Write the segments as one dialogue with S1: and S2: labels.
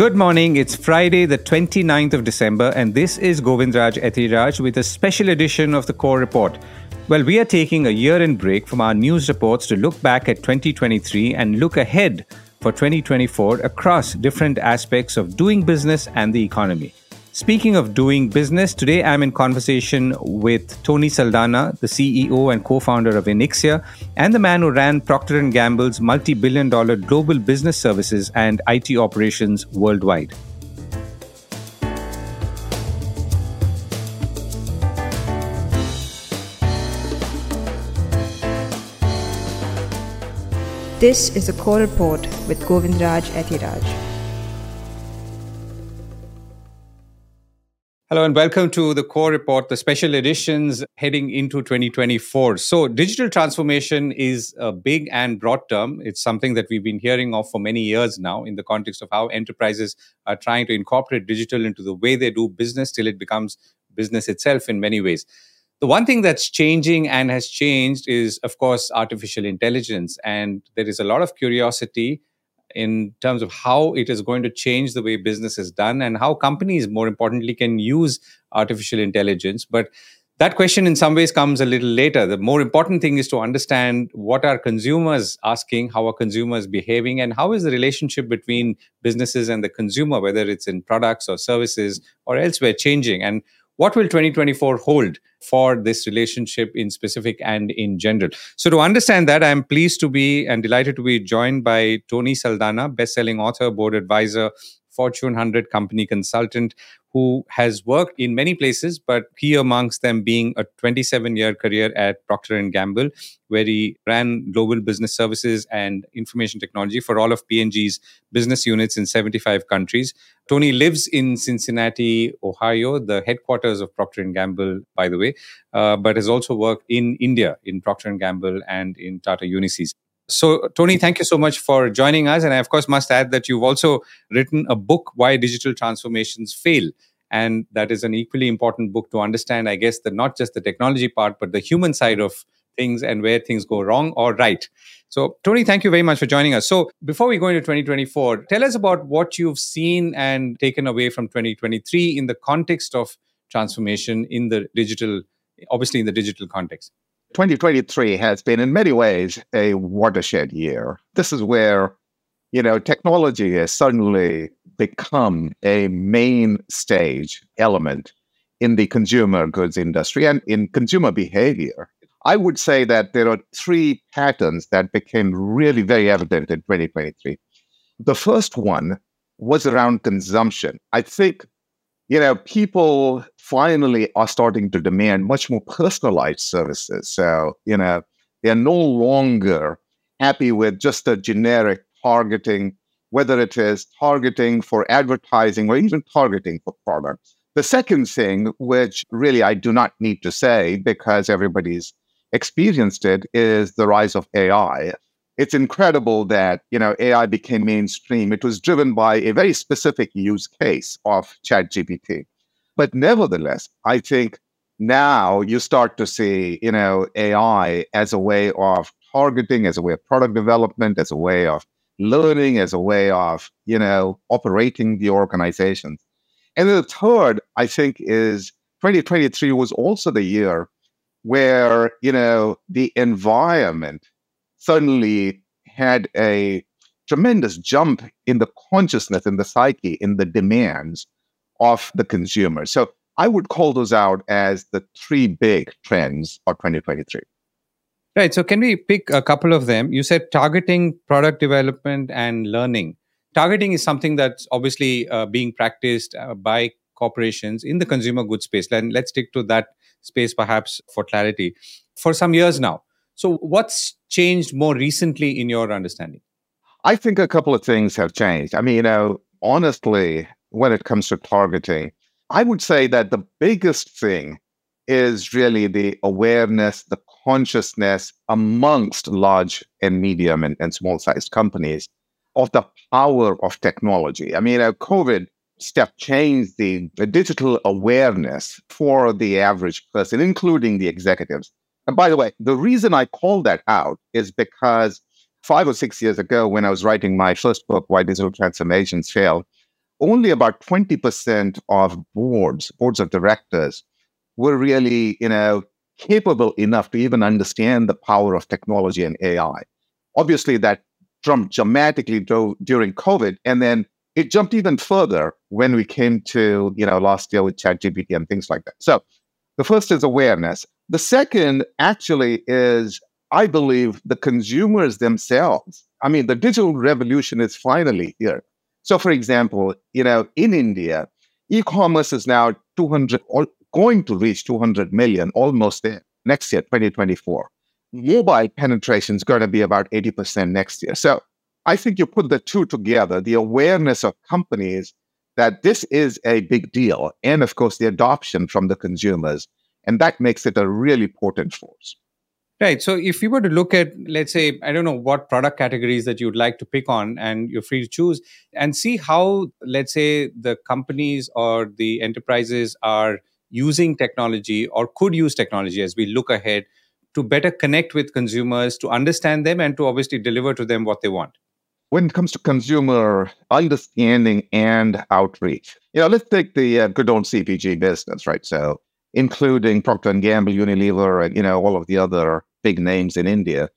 S1: Good morning. It's Friday, the 29th of December, and this is Govindraj Ethiraj with a special edition of the Core Report. Well, we are taking a year end break from our news reports to look back at 2023 and look ahead for 2024 across different aspects of doing business and the economy. Speaking of doing business, today I'm in conversation with Tony Saldanha, the CEO and co-founder of Inixia, and the man who ran Procter & Gamble's multi-billion dollar global business services and IT operations worldwide.
S2: This is a core report with Govindraj Ethiraj.
S1: Hello and welcome to the Core Report, the special editions heading into 2024. So, digital transformation is a big and broad term. It's something that we've been hearing of for many years now in the context of how enterprises are trying to incorporate digital into the way they do business till it becomes business itself in many ways. The one thing that's changing and has changed is, of course, artificial intelligence. And there is a lot of curiosity in terms of how it is going to change the way business is done and how companies, more importantly, can use artificial intelligence. But that question in some ways comes a little later. The more important thing is to understand what are consumers asking, how are consumers behaving, and how is the relationship between businesses and the consumer, whether it's in products or services or elsewhere, changing. And what will 2024 hold for this relationship in specific and in general? So, to understand that, I'm pleased to be and delighted to be joined by Tony Saldanha, best-selling author, board advisor, Fortune 100 company consultant, who has worked in many places, but key amongst them being a 27 year career at Procter & Gamble, where he ran global business services and information technology for all of P&G's business units in 75 countries. Tony lives in Cincinnati, Ohio, the headquarters of Procter & Gamble, by the way, uh, but has also worked in India, in Procter & Gamble and in Tata Unisys. So, Tony, thank you so much for joining us. And I, of course, must add that you've also written a book, Why Digital Transformations Fail. And that is an equally important book to understand, I guess, that not just the technology part, but the human side of things and where things go wrong or right. So, Tony, thank you very much for joining us. So, before we go into 2024, tell us about what you've seen and taken away from 2023 in the context of transformation in the digital, obviously, in the digital context.
S3: 2023 has been in many ways a watershed year. This is where, you know, technology has suddenly become a main stage element in the consumer goods industry and in consumer behavior. I would say that there are three patterns that became really very evident in 2023. The first one was around consumption. I think you know, people finally are starting to demand much more personalized services. So, you know, they're no longer happy with just a generic targeting, whether it is targeting for advertising or even targeting for products. The second thing, which really I do not need to say because everybody's experienced it, is the rise of AI it's incredible that you know AI became mainstream. It was driven by a very specific use case of ChatGPT. But nevertheless, I think now you start to see you know AI as a way of targeting, as a way of product development, as a way of learning, as a way of you know operating the organizations. And then the third, I think, is 2023 was also the year where you know the environment suddenly had a tremendous jump in the consciousness, in the psyche, in the demands of the consumer. So I would call those out as the three big trends of 2023.
S1: Right. So can we pick a couple of them? You said targeting product development and learning. Targeting is something that's obviously uh, being practiced uh, by corporations in the consumer goods space. And let's stick to that space perhaps for clarity. For some years now, so, what's changed more recently in your understanding?
S3: I think a couple of things have changed. I mean, you know, honestly, when it comes to targeting, I would say that the biggest thing is really the awareness, the consciousness amongst large and medium and, and small sized companies of the power of technology. I mean, COVID step changed the, the digital awareness for the average person, including the executives. And by the way, the reason I call that out is because five or six years ago, when I was writing my first book, Why Digital Transformations Fail, only about 20% of boards, boards of directors, were really, you know, capable enough to even understand the power of technology and AI. Obviously, that jumped dramatically do- during COVID, and then it jumped even further when we came to, you know, last year with ChatGPT and things like that. So the first is awareness. The second actually is, I believe, the consumers themselves. I mean, the digital revolution is finally here. So, for example, you know, in India, e-commerce is now 200 or going to reach 200 million almost there next year, 2024. Mobile penetration is going to be about 80% next year. So, I think you put the two together, the awareness of companies that this is a big deal, and of course, the adoption from the consumers. And that makes it a really potent force.
S1: Right. So if you were to look at, let's say, I don't know what product categories that you'd like to pick on, and you're free to choose, and see how, let's say, the companies or the enterprises are using technology or could use technology as we look ahead to better connect with consumers, to understand them, and to obviously deliver to them what they want.
S3: When it comes to consumer understanding and outreach, you know, let's take the uh, good old CPG business, right? So, including Procter and Gamble, Unilever, and you know all of the other big names in India.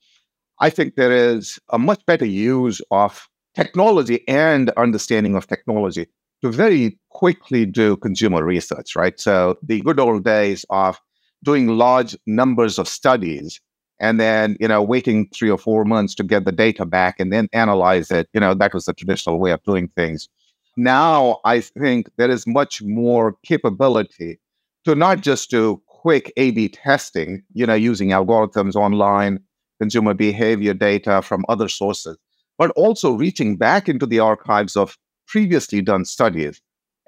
S3: I think there is a much better use of technology and understanding of technology to very quickly do consumer research, right? So the good old days of doing large numbers of studies and then, you know, waiting three or four months to get the data back and then analyze it, you know, that was the traditional way of doing things. Now I think there is much more capability to not just do quick A B testing, you know, using algorithms online, consumer behavior data from other sources, but also reaching back into the archives of previously done studies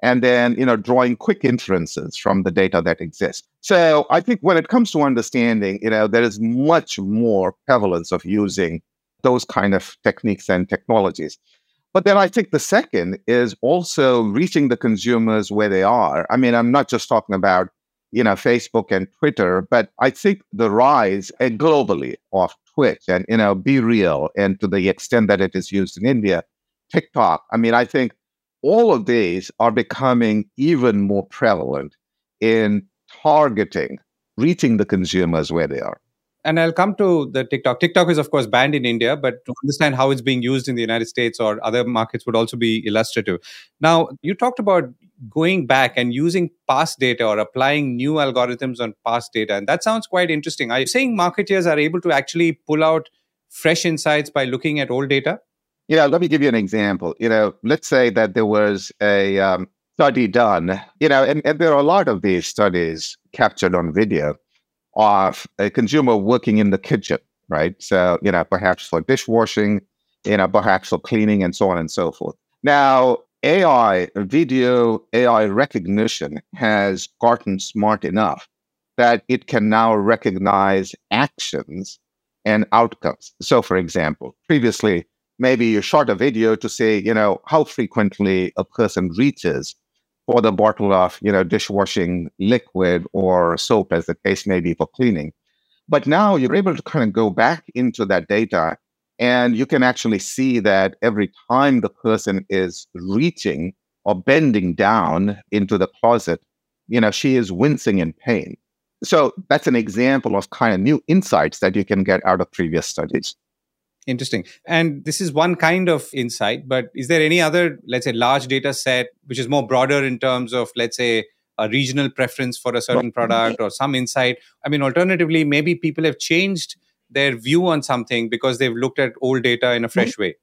S3: and then you know drawing quick inferences from the data that exists. So i think when it comes to understanding you know there is much more prevalence of using those kind of techniques and technologies but then i think the second is also reaching the consumers where they are i mean i'm not just talking about you know, Facebook and Twitter, but I think the rise and globally of Twitch and, you know, Be Real and to the extent that it is used in India, TikTok. I mean, I think all of these are becoming even more prevalent in targeting, reaching the consumers where they are
S1: and I'll come to the TikTok. TikTok is, of course, banned in India, but to understand how it's being used in the United States or other markets would also be illustrative. Now, you talked about going back and using past data or applying new algorithms on past data. And that sounds quite interesting. Are you saying marketers are able to actually pull out fresh insights by looking at old data?
S3: Yeah, let me give you an example. You know, let's say that there was a um, study done, you know, and, and there are a lot of these studies captured on video of a consumer working in the kitchen, right? So, you know, perhaps for dishwashing, you know, perhaps for cleaning and so on and so forth. Now, AI, video AI recognition has gotten smart enough that it can now recognize actions and outcomes. So, for example, previously, maybe you shot a video to say, you know, how frequently a person reaches for the bottle of you know dishwashing liquid or soap as the case may be for cleaning. But now you're able to kind of go back into that data and you can actually see that every time the person is reaching or bending down into the closet you know she is wincing in pain. So that's an example of kind of new insights that you can get out of previous studies
S1: Interesting. And this is one kind of insight, but is there any other, let's say, large data set which is more broader in terms of, let's say, a regional preference for a certain product or some insight? I mean, alternatively, maybe people have changed their view on something because they've looked at old data in a fresh mm-hmm. way.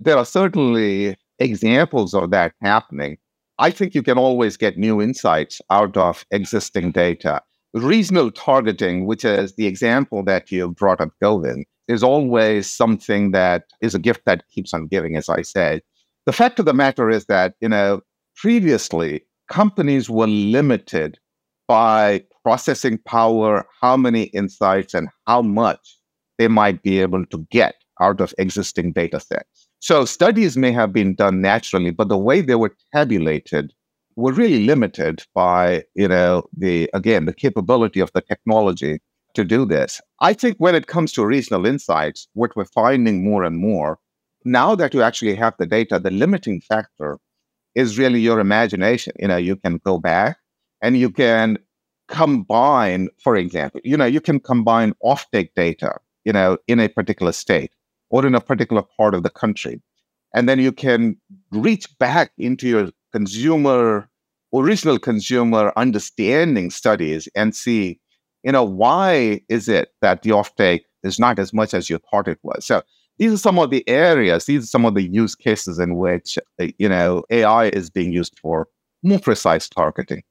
S3: There are certainly examples of that happening. I think you can always get new insights out of existing data. Regional targeting, which is the example that you brought up, Govind, is always something that is a gift that keeps on giving, as I said. The fact of the matter is that, you know, previously companies were limited by processing power, how many insights, and how much they might be able to get out of existing data sets. So studies may have been done naturally, but the way they were tabulated were really limited by, you know, the again, the capability of the technology to do this. I think when it comes to regional insights, what we're finding more and more, now that you actually have the data, the limiting factor is really your imagination. You know, you can go back and you can combine, for example, you know, you can combine offtake data, you know, in a particular state or in a particular part of the country. And then you can reach back into your consumer, original consumer understanding studies and see, you know, why is it that the offtake is not as much as you thought it was? So these are some of the areas, these are some of the use cases in which, uh, you know, AI is being used for more precise targeting.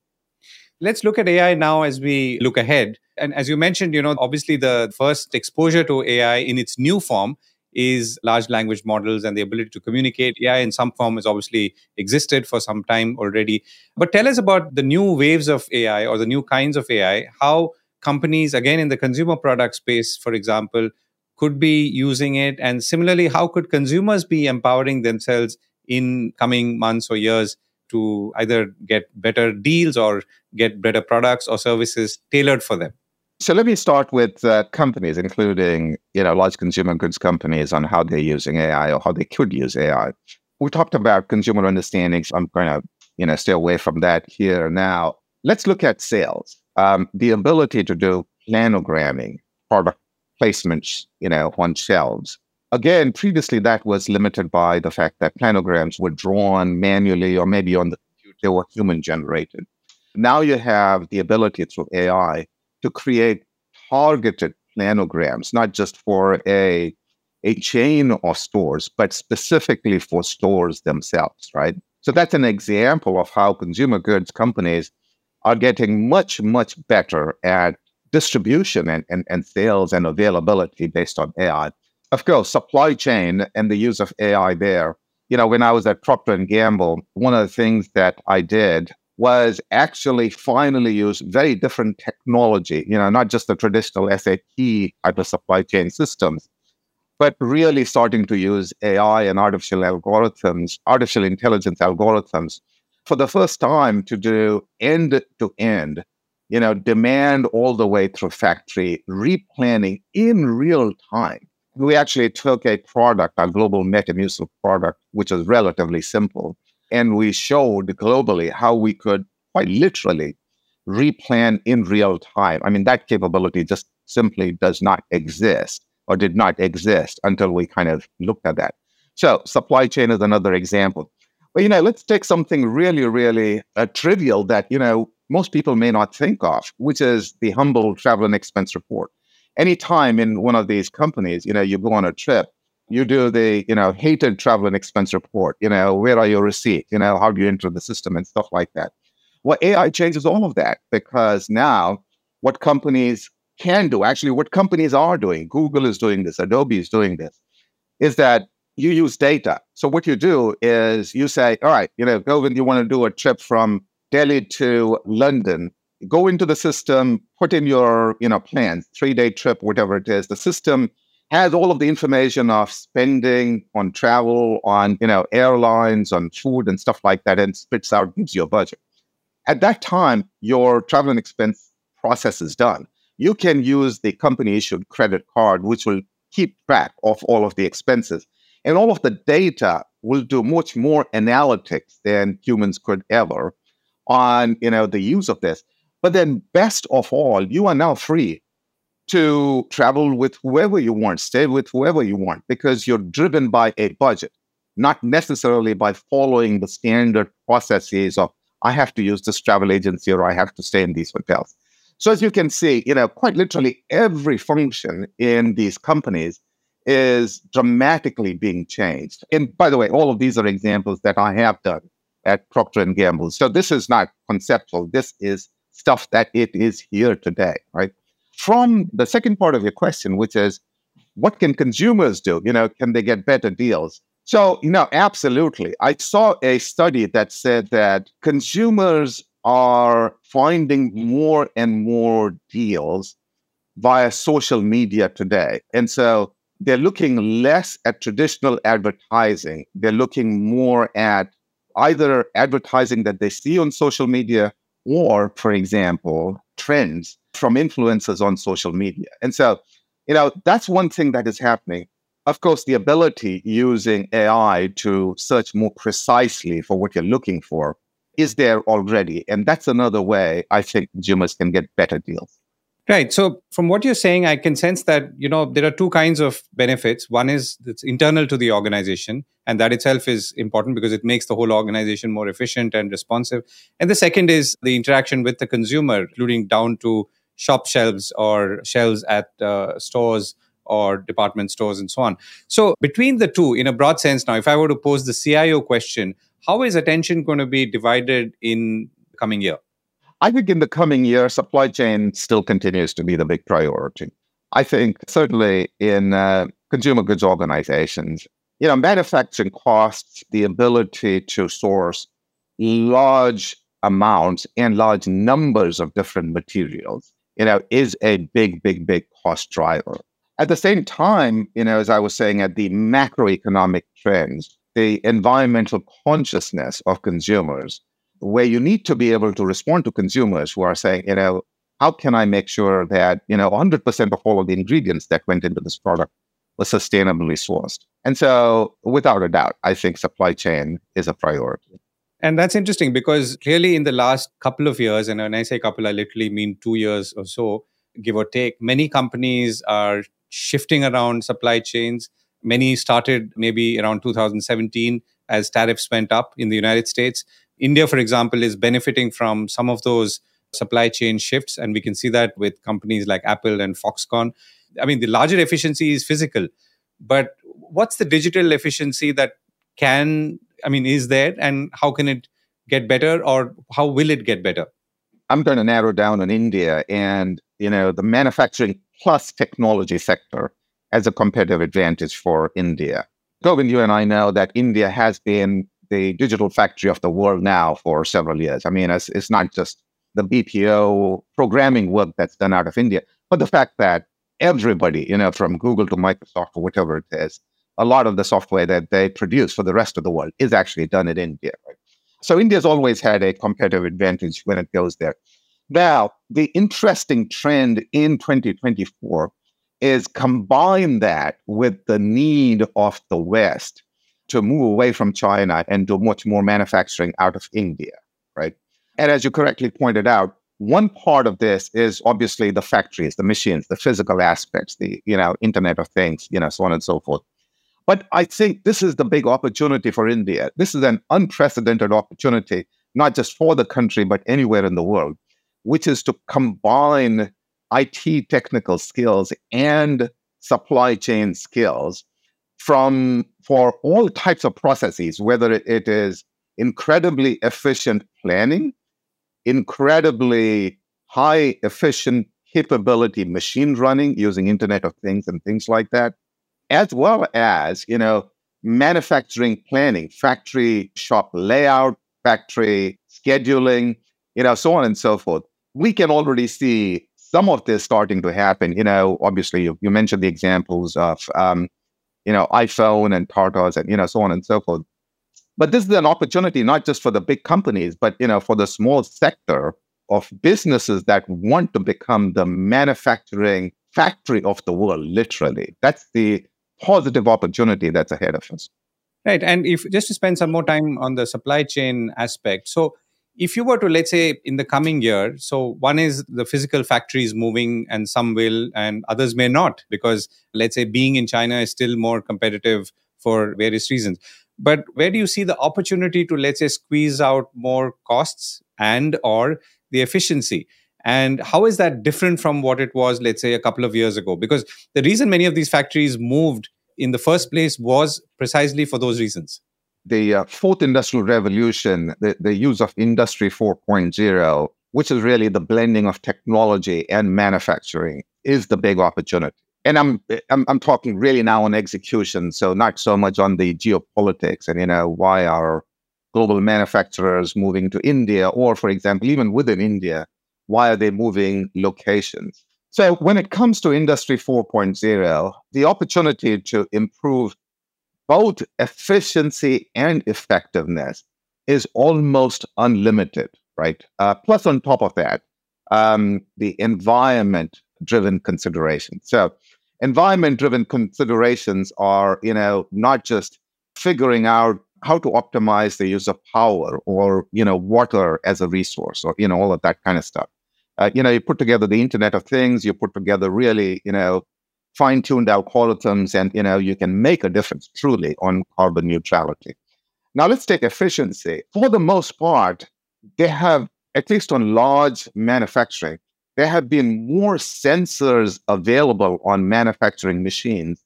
S1: Let's look at AI now as we look ahead. And as you mentioned, you know, obviously the first exposure to AI in its new form is large language models and the ability to communicate. AI in some form has obviously existed for some time already. But tell us about the new waves of AI or the new kinds of AI, how companies, again, in the consumer product space, for example, could be using it. And similarly, how could consumers be empowering themselves in coming months or years to either get better deals or get better products or services tailored for them?
S3: So let me start with uh, companies, including you know large consumer goods companies, on how they're using AI or how they could use AI. We talked about consumer understandings. I'm going to you know stay away from that here now. Let's look at sales. Um, the ability to do planogramming, product placements, you know, on shelves. Again, previously that was limited by the fact that planograms were drawn manually or maybe on the computer, they were human generated. Now you have the ability through AI to create targeted planograms, not just for a a chain of stores, but specifically for stores themselves, right? So that's an example of how consumer goods companies are getting much, much better at distribution and, and, and sales and availability based on AI. Of course, supply chain and the use of AI there. You know, when I was at Procter and Gamble, one of the things that I did was actually finally use very different technology, you know, not just the traditional SAP type of supply chain systems, but really starting to use AI and artificial algorithms, artificial intelligence algorithms for the first time to do end to end you know, demand all the way through factory, replanning in real time. We actually took a product, a global Metamucil product, which is relatively simple, and we showed globally how we could quite literally replan in real time. I mean, that capability just simply does not exist or did not exist until we kind of looked at that. So, supply chain is another example. But, you know, let's take something really, really uh, trivial that, you know, most people may not think of, which is the humble travel and expense report. Anytime in one of these companies, you know, you go on a trip, you do the, you know, hated travel and expense report, you know, where are your receipts, you know, how do you enter the system and stuff like that. Well, AI changes all of that because now what companies can do, actually what companies are doing, Google is doing this, Adobe is doing this, is that you use data. So what you do is you say, all right, you know, go when you want to do a trip from Delhi to London, go into the system, put in your you know plans, three day trip, whatever it is. The system has all of the information of spending on travel, on you know airlines, on food and stuff like that, and spits out gives you a budget. At that time, your travel and expense process is done. You can use the company issued credit card, which will keep track of all of the expenses. And all of the data will do much more analytics than humans could ever on you know the use of this. But then, best of all, you are now free to travel with whoever you want, stay with whoever you want, because you're driven by a budget, not necessarily by following the standard processes of I have to use this travel agency or I have to stay in these hotels. So as you can see, you know, quite literally every function in these companies is dramatically being changed. And by the way, all of these are examples that I have done at Procter and Gamble. So this is not conceptual. This is stuff that it is here today, right? From the second part of your question, which is what can consumers do? You know, can they get better deals? So, you know, absolutely. I saw a study that said that consumers are finding more and more deals via social media today. And so they're looking less at traditional advertising. They're looking more at either advertising that they see on social media or, for example, trends from influencers on social media. And so, you know, that's one thing that is happening. Of course, the ability using AI to search more precisely for what you're looking for is there already. And that's another way I think consumers can get better deals.
S1: Right. So from what you're saying, I can sense that, you know, there are two kinds of benefits. One is it's internal to the organization, and that itself is important because it makes the whole organization more efficient and responsive. And the second is the interaction with the consumer, including down to shop shelves or shelves at uh, stores or department stores and so on. So between the two, in a broad sense now, if I were to pose the CIO question, how is attention going to be divided in the coming year?
S3: I think in the coming year, supply chain still continues to be the big priority. I think certainly in uh, consumer goods organizations, you know, manufacturing costs, the ability to source large amounts and large numbers of different materials, you know, is a big, big, big cost driver. At the same time, you know, as I was saying, at the macroeconomic trends, the environmental consciousness of consumers where you need to be able to respond to consumers who are saying, you know, how can I make sure that, you know, 100% of all of the ingredients that went into this product was sustainably sourced? And so, without a doubt, I think supply chain is a priority.
S1: And that's interesting because really in the last couple of years, and when I say couple, I literally mean two years or so, give or take, many companies are shifting around supply chains. Many started maybe around 2017 as tariffs went up in the United States. India, for example, is benefiting from some of those supply chain shifts. And we can see that with companies like Apple and Foxconn. I mean, the larger efficiency is physical, but what's the digital efficiency that can, I mean, is there and how can it get better or how will it get better?
S3: I'm going to narrow down on India and, you know, the manufacturing plus technology sector as a competitive advantage for India. Govind, you and I know that India has been the digital factory of the world now for several years. I mean, it's, it's not just the BPO programming work that's done out of India, but the fact that everybody, you know, from Google to Microsoft or whatever it is, a lot of the software that they produce for the rest of the world is actually done in India. Right? So India's always had a competitive advantage when it goes there. Now, the interesting trend in 2024 is combine that with the need of the West to move away from China and do much more manufacturing out of India, right? And as you correctly pointed out, one part of this is obviously the factories, the machines, the physical aspects, the you know Internet of Things, you know, so on and so forth. But I think this is the big opportunity for India. This is an unprecedented opportunity, not just for the country, but anywhere in the world, which is to combine IT technical skills and supply chain skills from for all types of processes, whether it is incredibly efficient planning, incredibly high efficient capability machine running using Internet of Things and things like that, as well as, you know, manufacturing planning, factory shop layout, factory scheduling, you know, so on and so forth. We can already see some of this starting to happen. You know, obviously, you, you mentioned the examples of um, you know, iPhone and Tatas and, you know, so on and so forth. But this is an opportunity not just for the big companies, but, you know, for the small sector of businesses that want to become the manufacturing factory of the world, literally. That's the positive opportunity that's ahead of us.
S1: Right. And if just to spend some more time on the supply chain aspect. So if you were to let's say in the coming year so one is the physical factories moving and some will and others may not because let's say being in china is still more competitive for various reasons but where do you see the opportunity to let's say squeeze out more costs and or the efficiency and how is that different from what it was let's say a couple of years ago because the reason many of these factories moved in the first place was precisely for those reasons
S3: the uh, fourth industrial revolution, the, the use of Industry 4.0, which is really the blending of technology and manufacturing, is the big opportunity. And I'm, I'm I'm talking really now on execution, so not so much on the geopolitics and you know why are global manufacturers moving to India, or for example, even within India, why are they moving locations? So when it comes to Industry 4.0, the opportunity to improve both efficiency and effectiveness is almost unlimited, right? Uh, plus, on top of that, um, the environment driven considerations. So, environment driven considerations are, you know, not just figuring out how to optimize the use of power or, you know, water as a resource or, you know, all of that kind of stuff. Uh, you know, you put together the Internet of Things, you put together really, you know, fine tuned algorithms, and, you know, you can make a difference truly on carbon neutrality. Now, let's take efficiency. For the most part, they have, at least on large manufacturing, there have been more sensors available on manufacturing machines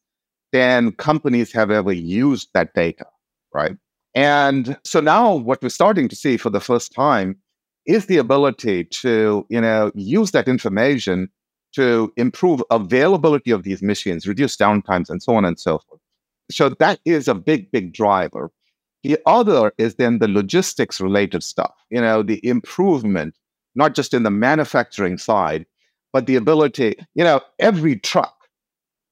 S3: than companies have ever used that data, right? And so now what we're starting to see for the first time is the ability to, you know, use that information to improve availability of these machines, reduce downtimes, and so on and so forth. So that is a big, big driver. The other is then the logistics related stuff, you know, the improvement not just in the manufacturing side, but the ability, you know, every truck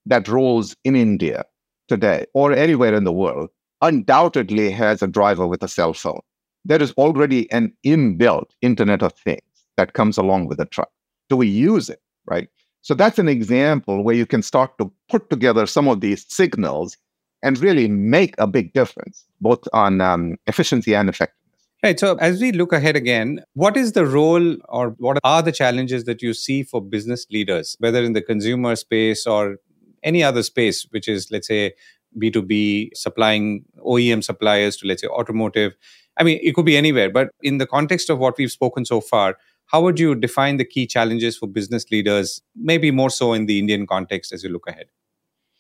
S3: that rolls in India today or anywhere in the world undoubtedly has a driver with a cell phone. There is already an inbuilt Internet of Things that comes along with the truck. Do we use it? Right. So that's an example where you can start to put together some of these signals and really make a big difference, both on um, efficiency and effectiveness.
S1: Right. So, as we look ahead again, what is the role or what are the challenges that you see for business leaders, whether in the consumer space or any other space, which is, let's say, B2B, supplying OEM suppliers to, let's say, automotive? I mean, it could be anywhere, but in the context of what we've spoken so far, how would you define the key challenges for business leaders, maybe more so in the Indian context as you look ahead?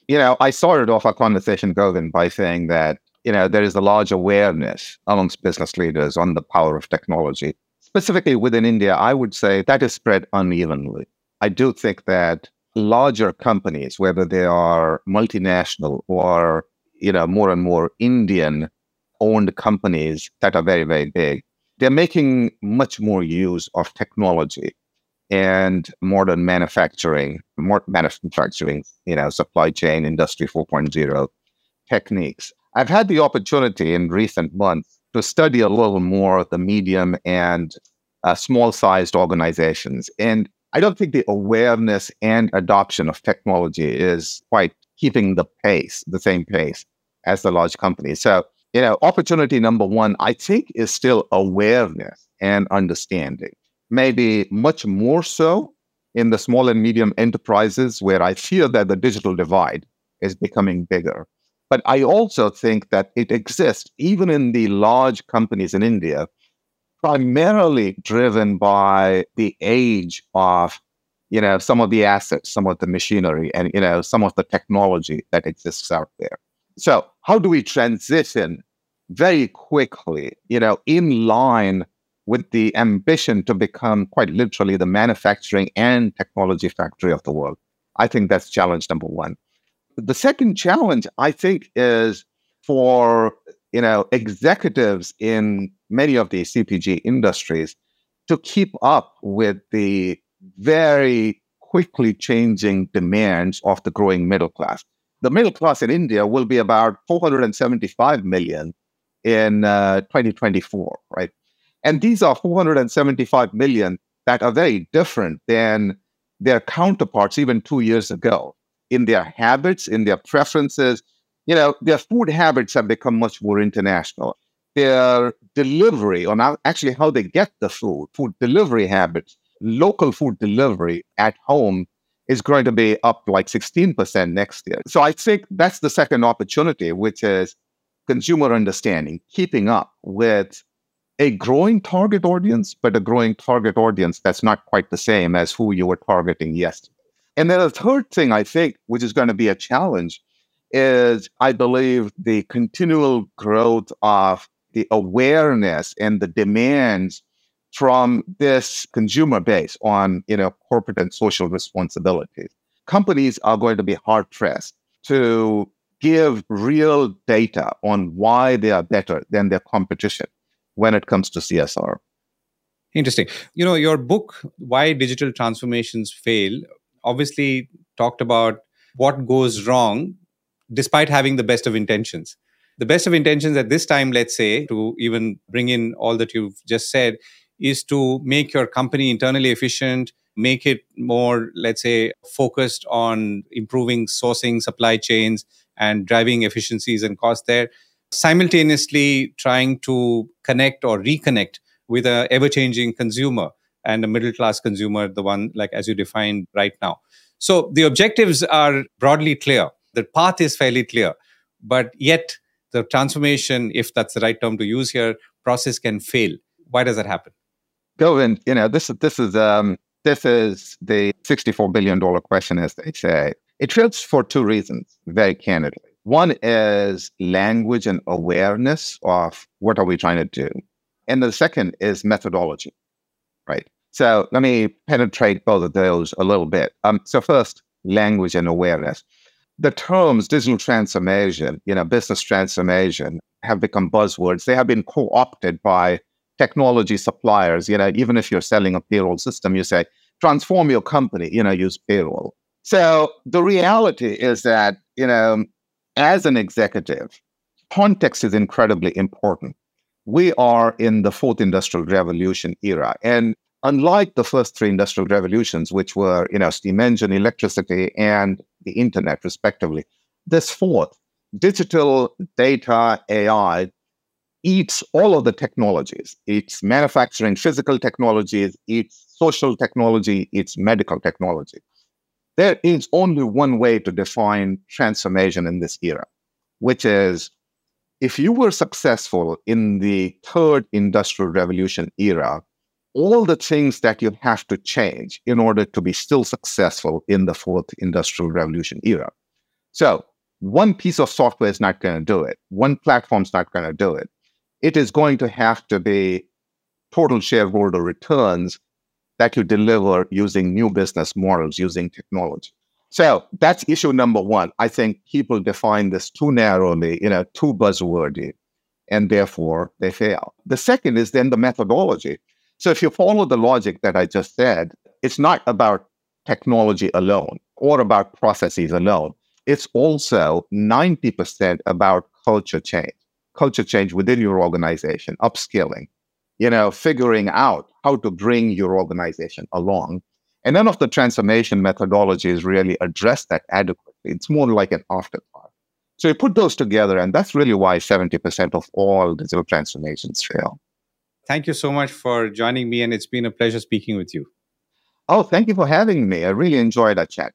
S3: You know, I started off our conversation, Govind, by saying that you know, there is a large awareness amongst business leaders on the power of technology. Specifically within India, I would say that is spread unevenly. I do think that larger companies, whether they are multinational or, you know, more and more Indian owned companies that are very, very big, they're making much more use of technology and modern manufacturing, more manufacturing, you know, supply chain, industry 4.0 techniques. I've had the opportunity in recent months to study a little more the medium and uh, small sized organizations. And I don't think the awareness and adoption of technology is quite keeping the pace, the same pace as the large companies. So, you know, opportunity number one, I think, is still awareness and understanding. Maybe much more so in the small and medium enterprises where I feel that the digital divide is becoming bigger. But I also think that it exists even in the large companies in India, primarily driven by the age of you know some of the assets, some of the machinery, and you know some of the technology that exists out there. So how do we transition very quickly, you know, in line with the ambition to become quite literally the manufacturing and technology factory of the world? I think that's challenge number one. The second challenge, I think, is for you know executives in many of the CPG industries to keep up with the very quickly changing demands of the growing middle class. The middle class in India will be about 475 million in uh, 2024, right? And these are 475 million that are very different than their counterparts even two years ago in their habits, in their preferences. You know, their food habits have become much more international. Their delivery, or actually how they get the food, food delivery habits, local food delivery at home is going to be up like 16% next year. So I think that's the second opportunity, which is consumer understanding, keeping up with a growing target audience, but a growing target audience that's not quite the same as who you were targeting yesterday. And then the third thing I think, which is going to be a challenge, is I believe the continual growth of the awareness and the demands from this consumer base on you know corporate and social responsibilities. Companies are going to be hard pressed to give real data on why they are better than their competition when it comes to CSR.
S1: Interesting. You know, your book, Why Digital Transformations Fail, obviously talked about what goes wrong despite having the best of intentions. The best of intentions at this time, let's say, to even bring in all that you've just said, is to make your company internally efficient, make it more, let's say, focused on improving sourcing, supply chains, and driving efficiencies and cost there, simultaneously trying to connect or reconnect with a ever changing consumer and a middle class consumer, the one like as you defined right now. So the objectives are broadly clear. The path is fairly clear, but yet the transformation, if that's the right term to use here, process can fail. Why does that happen?
S3: Govind, you know, this is this is um this is the $64 billion question, as they say. It fails for two reasons, very candidly. One is language and awareness of what are we trying to do. And the second is methodology, right? So let me penetrate both of those a little bit. Um, so first, language and awareness. The terms digital transformation, you know, business transformation have become buzzwords. They have been co-opted by technology suppliers. You know, even if you're selling a payroll system, you say, transform your company, you know, use payroll. So the reality is that, you know, as an executive, context is incredibly important. We are in the fourth industrial revolution era. And unlike the first three industrial revolutions, which were, you know, steam engine, electricity, and the internet, respectively, this fourth, digital data, AI, eats all of the technologies. It's manufacturing physical technologies, it's social technology, it's medical technology. There is only one way to define transformation in this era, which is if you were successful in the third industrial revolution era, all the things that you have to change in order to be still successful in the fourth industrial revolution era. So, one piece of software is not going to do it. One platform is not going to do it. It is going to have to be total shareholder returns that you deliver using new business models, using technology. So that's issue number one. I think people define this too narrowly, you know, too buzzwordy, and therefore they fail. The second is then the methodology. So if you follow the logic that I just said, it's not about technology alone or about processes alone. It's also 90% about culture change, culture change within your organization, upskilling, you know, figuring out how to bring your organization along. And none of the transformation methodologies really address that adequately. It's more like an afterthought. So you put those together, and that's really why 70% of all digital transformations fail.
S1: Thank you so much for joining me, and it's been a pleasure speaking with you.
S3: Oh, thank you for having me. I really enjoyed our chat.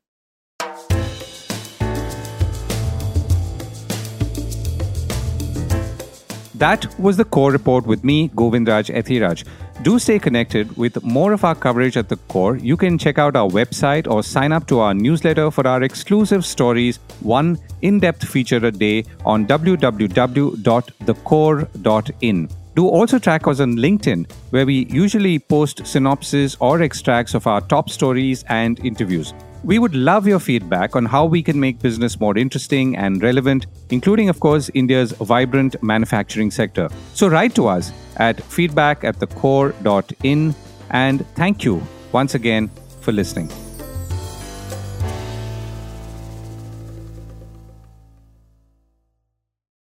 S1: That was the core report with me, Govindraj Ethiraj. Do stay connected with more of our coverage at the core. You can check out our website or sign up to our newsletter for our exclusive stories, one in depth feature a day on www.thecore.in. Do also track us on LinkedIn, where we usually post synopses or extracts of our top stories and interviews. We would love your feedback on how we can make business more interesting and relevant, including, of course, India's vibrant manufacturing sector. So write to us at feedback at thecore.in and thank you once again for listening.